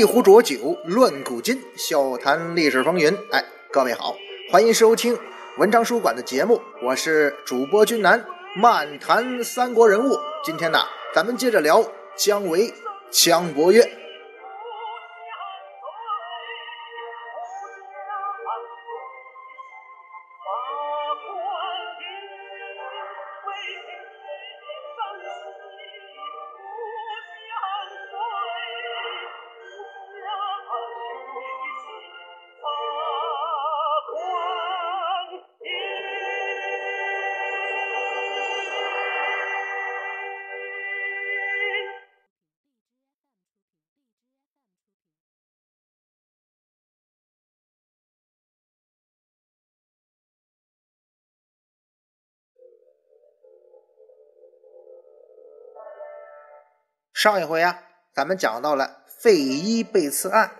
一壶浊酒论古今，笑谈历史风云。哎，各位好，欢迎收听文章书馆的节目，我是主播君南，漫谈三国人物。今天呢，咱们接着聊姜维、姜伯约。上一回啊，咱们讲到了费祎被刺案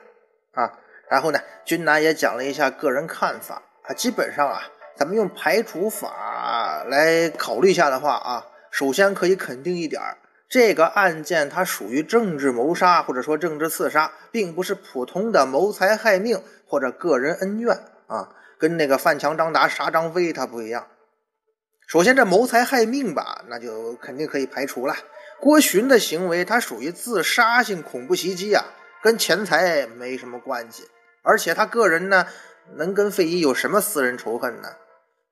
啊，然后呢，君南也讲了一下个人看法啊。基本上啊，咱们用排除法来考虑一下的话啊，首先可以肯定一点，这个案件它属于政治谋杀或者说政治刺杀，并不是普通的谋财害命或者个人恩怨啊，跟那个范强张达杀张飞他不一样。首先这谋财害命吧，那就肯定可以排除了。郭循的行为，他属于自杀性恐怖袭击啊，跟钱财没什么关系。而且他个人呢，能跟费祎有什么私人仇恨呢？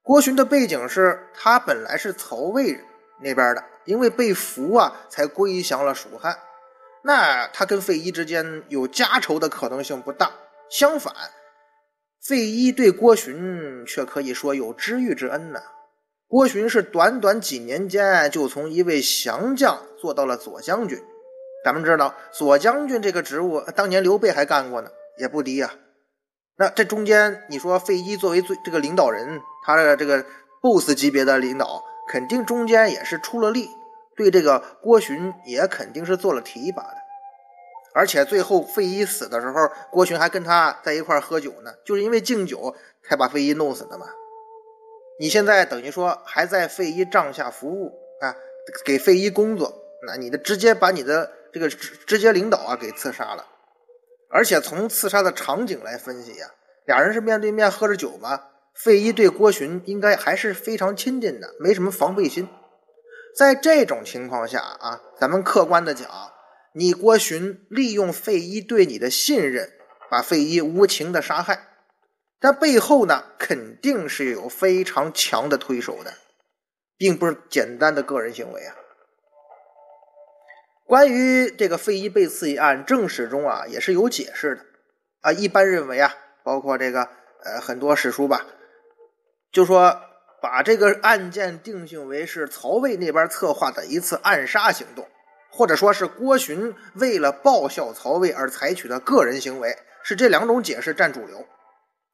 郭循的背景是他本来是曹魏那边的，因为被俘啊，才归降了蜀汉。那他跟费祎之间有家仇的可能性不大。相反，费祎对郭循却可以说有知遇之恩呢。郭循是短短几年间就从一位降将做到了左将军。咱们知道左将军这个职务，当年刘备还干过呢，也不低啊。那这中间，你说费祎作为最这个领导人，他的这个 boss 级别的领导，肯定中间也是出了力，对这个郭循也肯定是做了提拔的。而且最后费祎死的时候，郭循还跟他在一块喝酒呢，就是因为敬酒才把费祎弄死的嘛。你现在等于说还在费祎帐下服务啊，给费祎工作，那你的直接把你的这个直接领导啊给刺杀了，而且从刺杀的场景来分析呀，俩人是面对面喝着酒嘛，费祎对郭循应该还是非常亲近的，没什么防备心。在这种情况下啊，咱们客观的讲，你郭循利用费祎对你的信任，把费祎无情的杀害。但背后呢，肯定是有非常强的推手的，并不是简单的个人行为啊。关于这个费祎被刺一案，正史中啊也是有解释的啊。一般认为啊，包括这个呃很多史书吧，就说把这个案件定性为是曹魏那边策划的一次暗杀行动，或者说是郭循为了报效曹魏而采取的个人行为，是这两种解释占主流。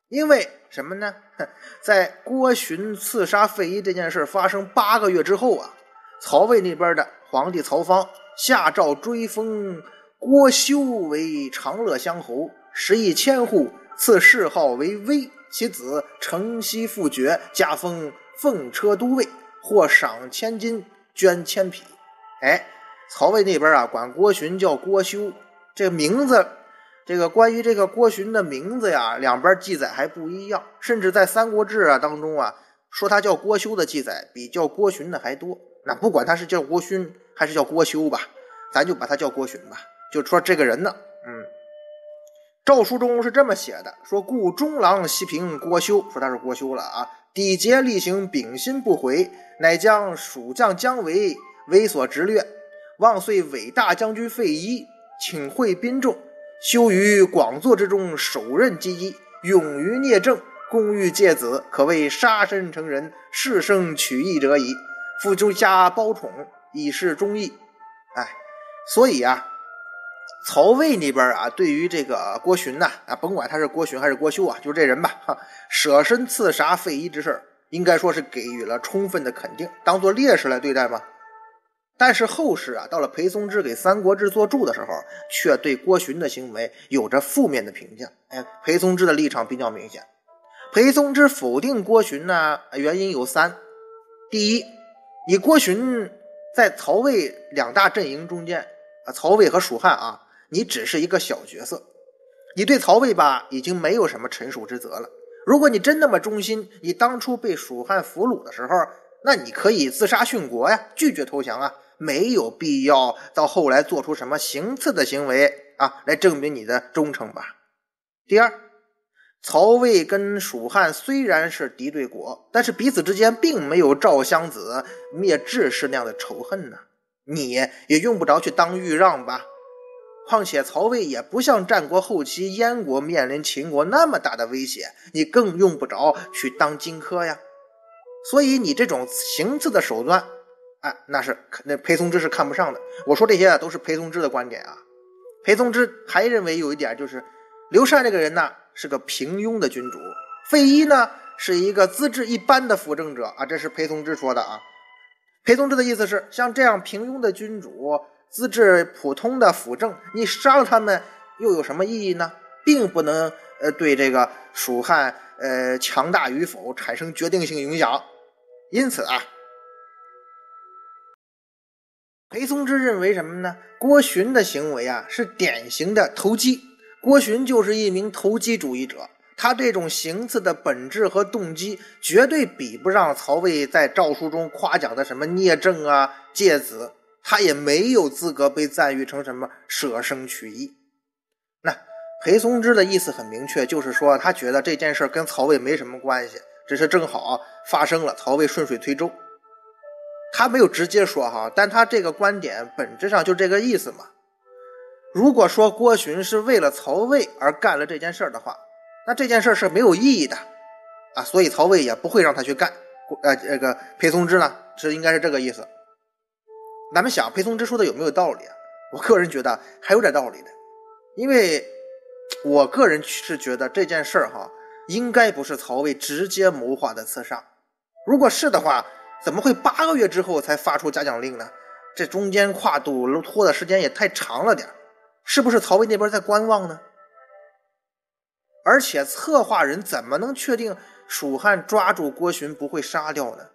因为什么呢？在郭寻刺杀费祎这件事发生八个月之后啊，曹魏那边的皇帝曹芳下诏追封郭修为长乐乡侯，食邑千户，赐谥号为威。其子承袭父爵，加封奉车都尉，或赏千金，捐千匹。哎，曹魏那边啊，管郭循叫郭修，这名字。这个关于这个郭循的名字呀，两边记载还不一样，甚至在《三国志》啊当中啊，说他叫郭修的记载比叫郭循的还多。那不管他是叫郭勋还是叫郭修吧，咱就把他叫郭循吧。就说这个人呢，嗯，诏书中是这么写的：说故中郎西平郭修，说他是郭修了啊。抵节厉行，秉心不悔，乃将蜀将姜维为所直略，望遂伟大将军费祎，请会宾众。修于广作之中，手刃击衣，勇于聂政，公欲介子，可谓杀身成仁，士生取义者矣。父诸家包宠，以示忠义。哎，所以啊，曹魏那边啊，对于这个郭循呐，啊，甭管他是郭循还是郭修啊，就这人吧，哈，舍身刺杀费祎之事应该说是给予了充分的肯定，当做烈士来对待吗？但是后世啊，到了裴松之给《三国志》作注的时候，却对郭循的行为有着负面的评价。哎，裴松之的立场比较明显。裴松之否定郭循呢，原因有三：第一，你郭循在曹魏两大阵营中间啊，曹魏和蜀汉啊，你只是一个小角色，你对曹魏吧已经没有什么臣属之责了。如果你真那么忠心，你当初被蜀汉俘虏的时候，那你可以自杀殉国呀，拒绝投降啊，没有必要到后来做出什么行刺的行为啊，来证明你的忠诚吧。第二，曹魏跟蜀汉虽然是敌对国，但是彼此之间并没有赵襄子灭智氏那样的仇恨呢。你也用不着去当豫让吧。况且曹魏也不像战国后期燕国面临秦国那么大的威胁，你更用不着去当荆轲呀。所以你这种行刺的手段，哎，那是那裴松之是看不上的。我说这些啊，都是裴松之的观点啊。裴松之还认为有一点就是，刘禅这个人呢是个平庸的君主，费祎呢是一个资质一般的辅政者啊，这是裴松之说的啊。裴松之的意思是，像这样平庸的君主。资质普通的辅政，你杀了他们又有什么意义呢？并不能呃对这个蜀汉呃强大与否产生决定性影响。因此啊，裴松之认为什么呢？郭循的行为啊是典型的投机。郭循就是一名投机主义者，他这种行刺的本质和动机绝对比不上曹魏在诏书中夸奖的什么聂政啊、介子。他也没有资格被赞誉成什么舍生取义。那裴松之的意思很明确，就是说他觉得这件事跟曹魏没什么关系，只是正好发生了，曹魏顺水推舟。他没有直接说哈，但他这个观点本质上就这个意思嘛。如果说郭循是为了曹魏而干了这件事的话，那这件事是没有意义的啊，所以曹魏也不会让他去干。呃，这个裴松之呢，是应该是这个意思。咱们想裴松之说的有没有道理啊？我个人觉得还有点道理的，因为我个人是觉得这件事儿哈，应该不是曹魏直接谋划的刺杀。如果是的话，怎么会八个月之后才发出嘉奖令呢？这中间跨度拖的时间也太长了点是不是曹魏那边在观望呢？而且策划人怎么能确定蜀汉抓住郭循不会杀掉呢？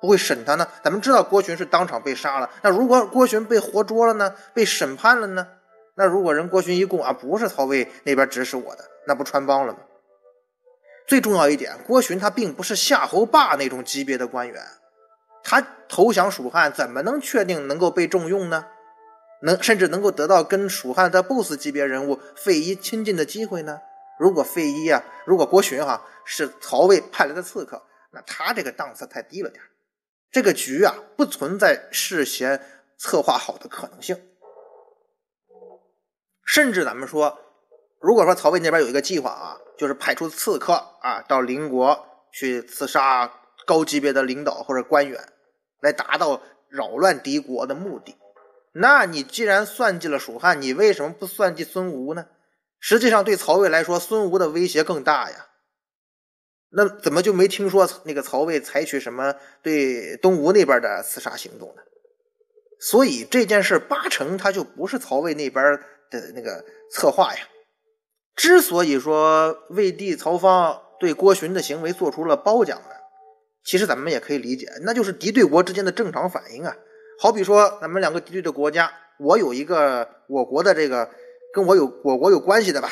不会审他呢？咱们知道郭循是当场被杀了。那如果郭循被活捉了呢？被审判了呢？那如果人郭循一供啊，不是曹魏那边指使我的，那不穿帮了吗？最重要一点，郭循他并不是夏侯霸那种级别的官员，他投降蜀汉，怎么能确定能够被重用呢？能甚至能够得到跟蜀汉的 BOSS 级别人物费祎亲近的机会呢？如果费祎啊，如果郭循哈是曹魏派来的刺客，那他这个档次太低了点。这个局啊，不存在事先策划好的可能性。甚至咱们说，如果说曹魏那边有一个计划啊，就是派出刺客啊到邻国去刺杀高级别的领导或者官员，来达到扰乱敌国的目的，那你既然算计了蜀汉，你为什么不算计孙吴呢？实际上，对曹魏来说，孙吴的威胁更大呀。那怎么就没听说那个曹魏采取什么对东吴那边的刺杀行动呢？所以这件事八成他就不是曹魏那边的那个策划呀。之所以说魏帝曹芳对郭循的行为做出了褒奖呢，其实咱们也可以理解，那就是敌对国之间的正常反应啊。好比说咱们两个敌对的国家，我有一个我国的这个跟我有我国有关系的吧。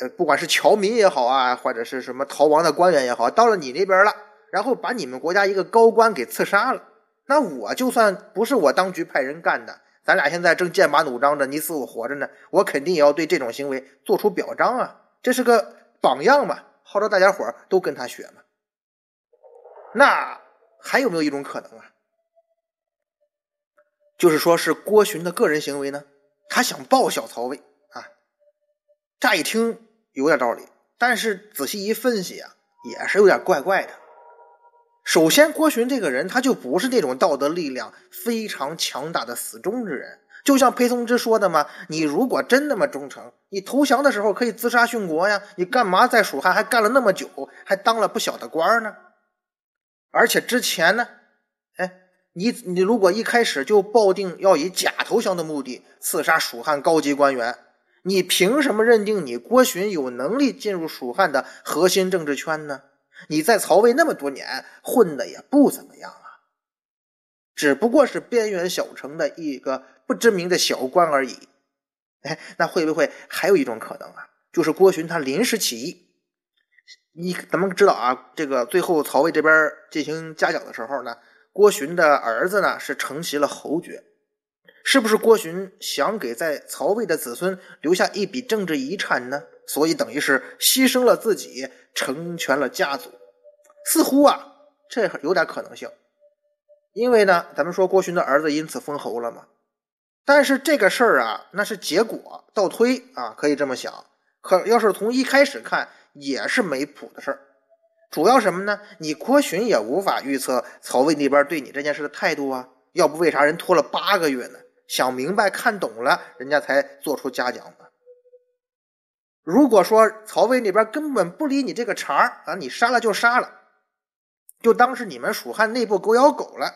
呃，不管是侨民也好啊，或者是什么逃亡的官员也好，到了你那边了，然后把你们国家一个高官给刺杀了，那我就算不是我当局派人干的，咱俩现在正剑拔弩张着，你死我活着呢，我肯定也要对这种行为做出表彰啊，这是个榜样嘛，号召大家伙都跟他学嘛。那还有没有一种可能啊？就是说是郭循的个人行为呢？他想报效曹魏啊。乍一听有点道理，但是仔细一分析啊，也是有点怪怪的。首先，郭循这个人他就不是那种道德力量非常强大的死忠之人。就像裴松之说的嘛，你如果真那么忠诚，你投降的时候可以自杀殉国呀，你干嘛在蜀汉还干了那么久，还当了不小的官呢？而且之前呢，哎，你你如果一开始就抱定要以假投降的目的刺杀蜀汉高级官员。你凭什么认定你郭循有能力进入蜀汉的核心政治圈呢？你在曹魏那么多年混的也不怎么样啊，只不过是边远小城的一个不知名的小官而已。哎，那会不会还有一种可能啊？就是郭循他临时起意。你咱们知道啊，这个最后曹魏这边进行嘉奖的时候呢，郭循的儿子呢是承袭了侯爵。是不是郭循想给在曹魏的子孙留下一笔政治遗产呢？所以等于是牺牲了自己，成全了家族。似乎啊，这有点可能性。因为呢，咱们说郭循的儿子因此封侯了嘛。但是这个事儿啊，那是结果倒推啊，可以这么想。可要是从一开始看，也是没谱的事儿。主要什么呢？你郭循也无法预测曹魏那边对你这件事的态度啊。要不为啥人拖了八个月呢？想明白、看懂了，人家才做出嘉奖的。如果说曹魏那边根本不理你这个茬儿啊，你杀了就杀了，就当是你们蜀汉内部狗咬狗了，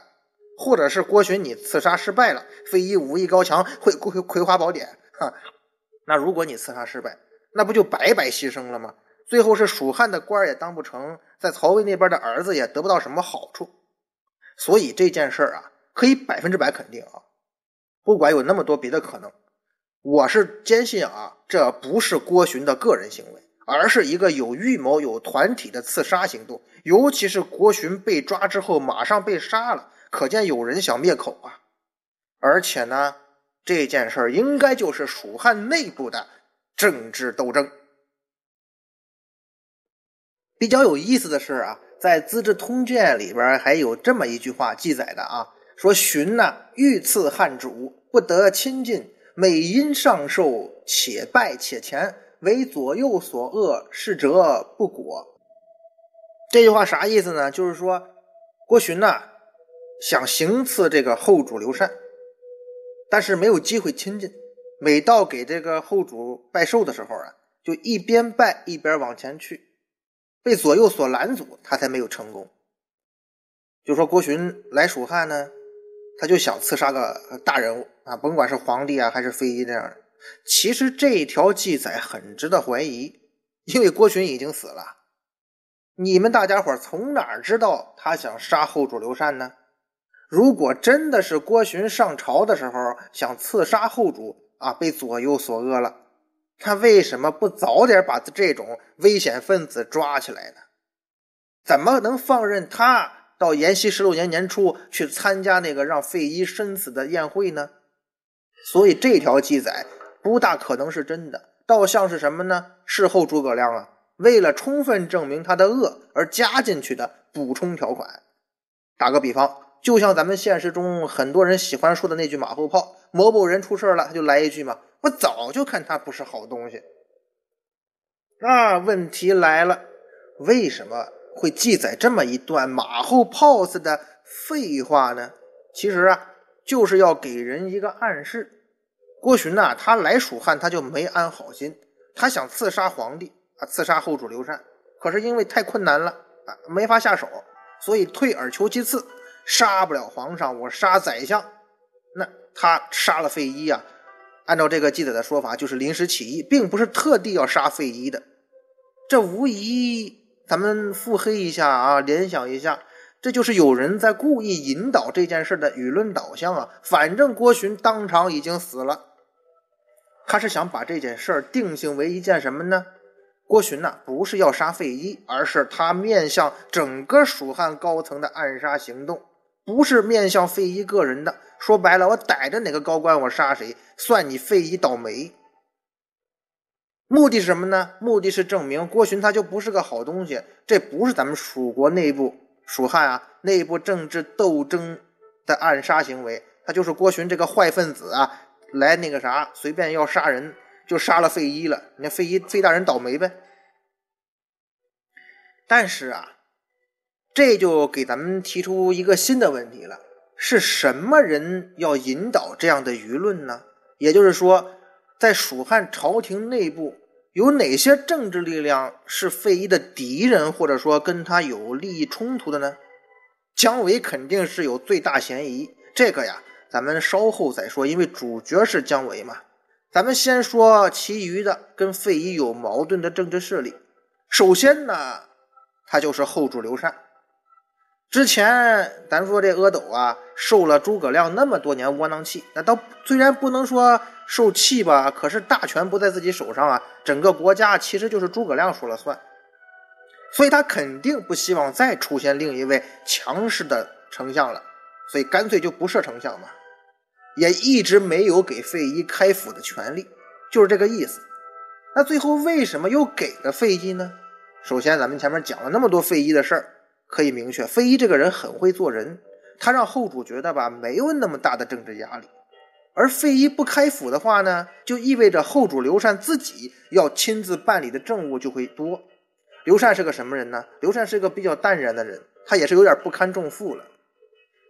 或者是郭循你刺杀失败了，费祎武艺高强，会葵葵花宝典，哈，那如果你刺杀失败，那不就白白牺牲了吗？最后是蜀汉的官也当不成，在曹魏那边的儿子也得不到什么好处，所以这件事儿啊，可以百分之百肯定啊。不管有那么多别的可能，我是坚信啊，这不是郭循的个人行为，而是一个有预谋、有团体的刺杀行动。尤其是郭循被抓之后，马上被杀了，可见有人想灭口啊！而且呢，这件事儿应该就是蜀汉内部的政治斗争。比较有意思的是啊，在《资治通鉴》里边还有这么一句话记载的啊。说荀呐，欲赐汉主，不得亲近，每因上寿，且拜且前，为左右所恶，是折不果。这句话啥意思呢？就是说郭循呐想行刺这个后主刘禅，但是没有机会亲近。每到给这个后主拜寿的时候啊，就一边拜一边往前去，被左右所拦阻，他才没有成功。就说郭循来蜀汉呢。他就想刺杀个大人物啊，甭管是皇帝啊还是费祎这样的。其实这条记载很值得怀疑，因为郭循已经死了。你们大家伙从哪儿知道他想杀后主刘禅呢？如果真的是郭循上朝的时候想刺杀后主啊，被左右所恶了，他为什么不早点把这种危险分子抓起来呢？怎么能放任他？到延禧十六年年初去参加那个让费祎身死的宴会呢，所以这条记载不大可能是真的，倒像是什么呢？事后诸葛亮啊，为了充分证明他的恶而加进去的补充条款。打个比方，就像咱们现实中很多人喜欢说的那句马后炮：某某人出事了，他就来一句嘛，我早就看他不是好东西。那问题来了，为什么？会记载这么一段马后炮似的废话呢？其实啊，就是要给人一个暗示。郭循呐，他来蜀汉他就没安好心，他想刺杀皇帝啊，刺杀后主刘禅，可是因为太困难了啊，没法下手，所以退而求其次，杀不了皇上，我杀宰相。那他杀了费祎啊，按照这个记载的说法，就是临时起义，并不是特地要杀费祎的。这无疑。咱们腹黑一下啊，联想一下，这就是有人在故意引导这件事的舆论导向啊。反正郭循当场已经死了，他是想把这件事定性为一件什么呢？郭循呐，不是要杀费祎，而是他面向整个蜀汉高层的暗杀行动，不是面向费祎个人的。说白了，我逮着哪个高官，我杀谁，算你费祎倒霉。目的是什么呢？目的是证明郭循他就不是个好东西，这不是咱们蜀国内部蜀汉啊内部政治斗争的暗杀行为，他就是郭循这个坏分子啊来那个啥，随便要杀人就杀了费祎了，那费祎费大人倒霉呗。但是啊，这就给咱们提出一个新的问题了：是什么人要引导这样的舆论呢？也就是说，在蜀汉朝廷内部。有哪些政治力量是费祎的敌人，或者说跟他有利益冲突的呢？姜维肯定是有最大嫌疑。这个呀，咱们稍后再说，因为主角是姜维嘛。咱们先说其余的跟费祎有矛盾的政治势力。首先呢，他就是后主刘禅。之前咱说这阿斗啊，受了诸葛亮那么多年窝囊气，那倒虽然不能说受气吧，可是大权不在自己手上啊，整个国家其实就是诸葛亮说了算，所以他肯定不希望再出现另一位强势的丞相了，所以干脆就不设丞相嘛，也一直没有给费祎开府的权利，就是这个意思。那最后为什么又给了费祎呢？首先，咱们前面讲了那么多费祎的事儿。可以明确，费祎这个人很会做人，他让后主觉得吧，没有那么大的政治压力。而费祎不开府的话呢，就意味着后主刘禅自己要亲自办理的政务就会多。刘禅是个什么人呢？刘禅是个比较淡然的人，他也是有点不堪重负了。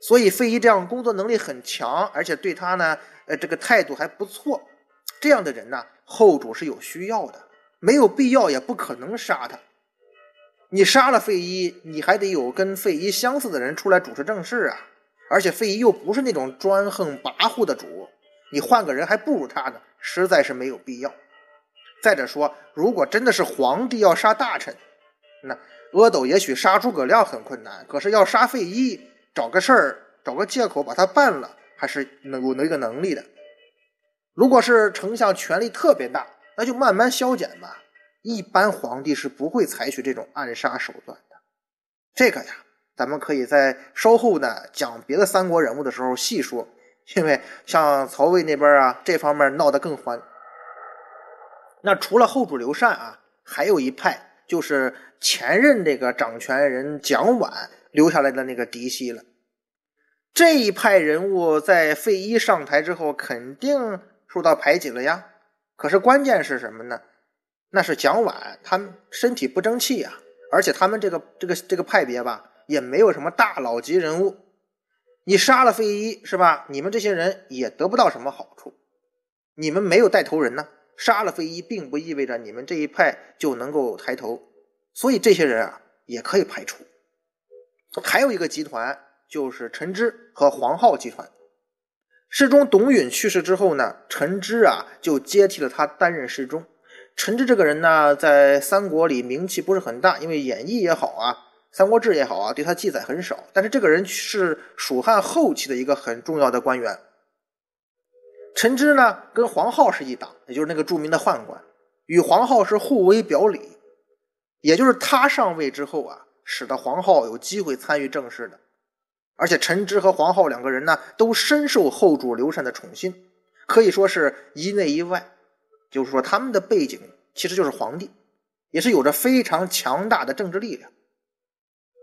所以费祎这样工作能力很强，而且对他呢，呃，这个态度还不错，这样的人呢，后主是有需要的，没有必要也不可能杀他。你杀了费祎，你还得有跟费祎相似的人出来主持政事啊！而且费祎又不是那种专横跋扈的主，你换个人还不如他呢，实在是没有必要。再者说，如果真的是皇帝要杀大臣，那阿斗也许杀诸葛亮很困难，可是要杀费祎，找个事儿，找个借口把他办了，还是能有那个能力的。如果是丞相权力特别大，那就慢慢消减吧。一般皇帝是不会采取这种暗杀手段的，这个呀，咱们可以在稍后呢讲别的三国人物的时候细说，因为像曹魏那边啊，这方面闹得更欢。那除了后主刘禅啊，还有一派就是前任这个掌权人蒋琬留下来的那个嫡系了。这一派人物在费祎上台之后，肯定受到排挤了呀。可是关键是什么呢？那是蒋琬，他们身体不争气呀，而且他们这个这个这个派别吧，也没有什么大佬级人物。你杀了费祎是吧？你们这些人也得不到什么好处，你们没有带头人呢。杀了费祎，并不意味着你们这一派就能够抬头，所以这些人啊也可以排除。还有一个集团就是陈芝和黄皓集团。世宗董允去世之后呢，陈芝啊就接替了他担任世宗。陈芝这个人呢，在三国里名气不是很大，因为演义也好啊，三国志也好啊，对他记载很少。但是这个人是蜀汉后期的一个很重要的官员。陈芝呢，跟黄皓是一党，也就是那个著名的宦官，与黄皓是互为表里。也就是他上位之后啊，使得黄皓有机会参与政事的。而且陈芝和黄皓两个人呢，都深受后主刘禅的宠信，可以说是一内一外。就是说，他们的背景其实就是皇帝，也是有着非常强大的政治力量。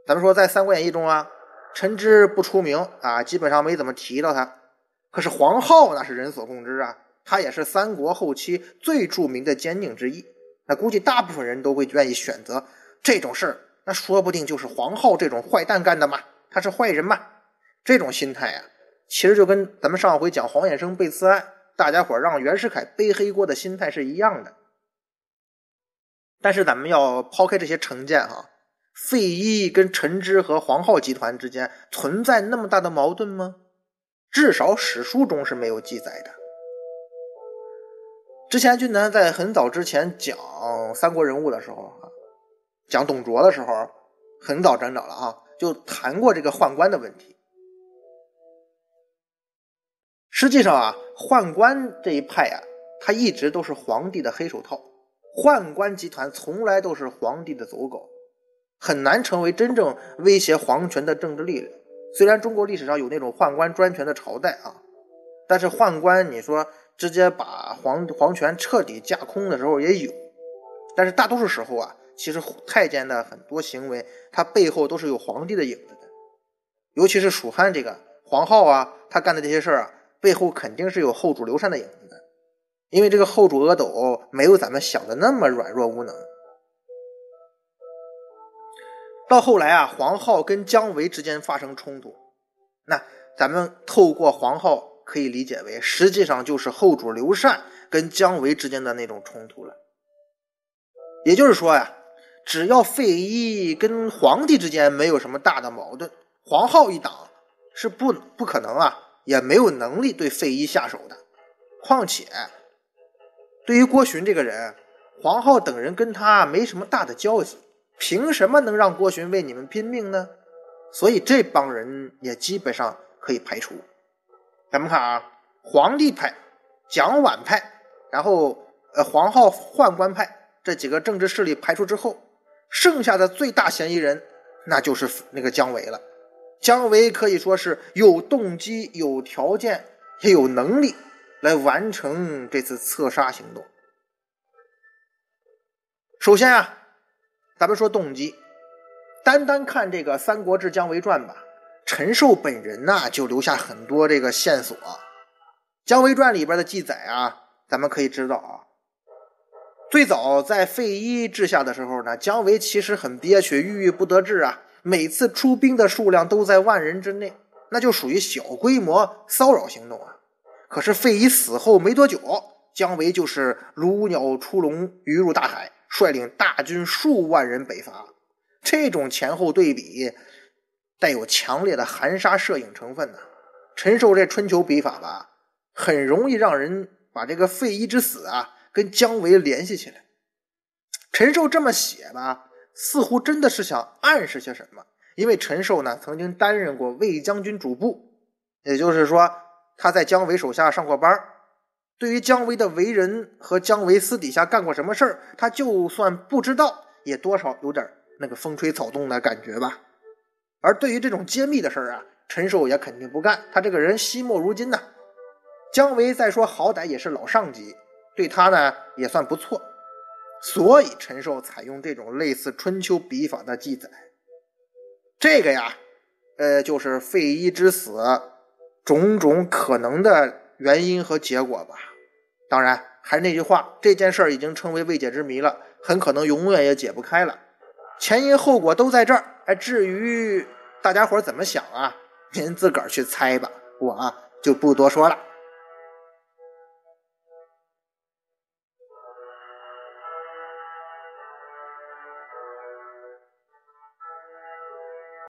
咱们说，在《三国演义》中啊，陈芝不出名啊，基本上没怎么提到他。可是黄皓那是人所共知啊，他也是三国后期最著名的奸佞之一。那估计大部分人都会愿意选择这种事儿，那说不定就是黄皓这种坏蛋干的嘛，他是坏人嘛。这种心态啊，其实就跟咱们上回讲黄衍生被刺案。大家伙让袁世凯背黑锅的心态是一样的，但是咱们要抛开这些成见哈，费祎跟陈芝和黄浩集团之间存在那么大的矛盾吗？至少史书中是没有记载的。之前俊南在很早之前讲三国人物的时候啊，讲董卓的时候，很早很早了啊，就谈过这个宦官的问题。实际上啊，宦官这一派啊，他一直都是皇帝的黑手套。宦官集团从来都是皇帝的走狗，很难成为真正威胁皇权的政治力量。虽然中国历史上有那种宦官专权的朝代啊，但是宦官你说直接把皇皇权彻底架空的时候也有。但是大多数时候啊，其实太监的很多行为，他背后都是有皇帝的影子的。尤其是蜀汉这个黄皓啊，他干的这些事儿啊。背后肯定是有后主刘禅的影子，因为这个后主阿斗没有咱们想的那么软弱无能。到后来啊，黄皓跟姜维之间发生冲突，那咱们透过黄皓可以理解为，实际上就是后主刘禅跟姜维之间的那种冲突了。也就是说呀，只要费祎跟皇帝之间没有什么大的矛盾，黄皓一党是不不可能啊。也没有能力对费祎下手的。况且，对于郭循这个人，黄皓等人跟他没什么大的交集，凭什么能让郭循为你们拼命呢？所以这帮人也基本上可以排除。咱们看啊，皇帝派、蒋琬派，然后呃黄皓宦官派这几个政治势力排除之后，剩下的最大嫌疑人那就是那个姜维了。姜维可以说是有动机、有条件、也有能力来完成这次刺杀行动。首先啊，咱们说动机，单单看这个《三国志·姜维传》吧，陈寿本人呐就留下很多这个线索。《姜维传》里边的记载啊，咱们可以知道啊，最早在费祎治下的时候呢，姜维其实很憋屈、郁郁不得志啊。每次出兵的数量都在万人之内，那就属于小规模骚扰行动啊。可是费祎死后没多久，姜维就是如鸟出笼，鱼入大海，率领大军数万人北伐。这种前后对比，带有强烈的含沙射影成分呢。陈寿这春秋笔法吧，很容易让人把这个费祎之死啊跟姜维联系起来。陈寿这么写吧。似乎真的是想暗示些什么，因为陈寿呢曾经担任过魏将军主簿，也就是说他在姜维手下上过班对于姜维的为人和姜维私底下干过什么事儿，他就算不知道，也多少有点那个风吹草动的感觉吧。而对于这种揭秘的事儿啊，陈寿也肯定不干，他这个人惜墨如金呐。姜维再说好歹也是老上级，对他呢也算不错。所以陈寿采用这种类似春秋笔法的记载，这个呀，呃，就是费祎之死种种可能的原因和结果吧。当然，还是那句话，这件事儿已经成为未解之谜了，很可能永远也解不开了。前因后果都在这儿，哎，至于大家伙怎么想啊，您自个儿去猜吧，我啊就不多说了。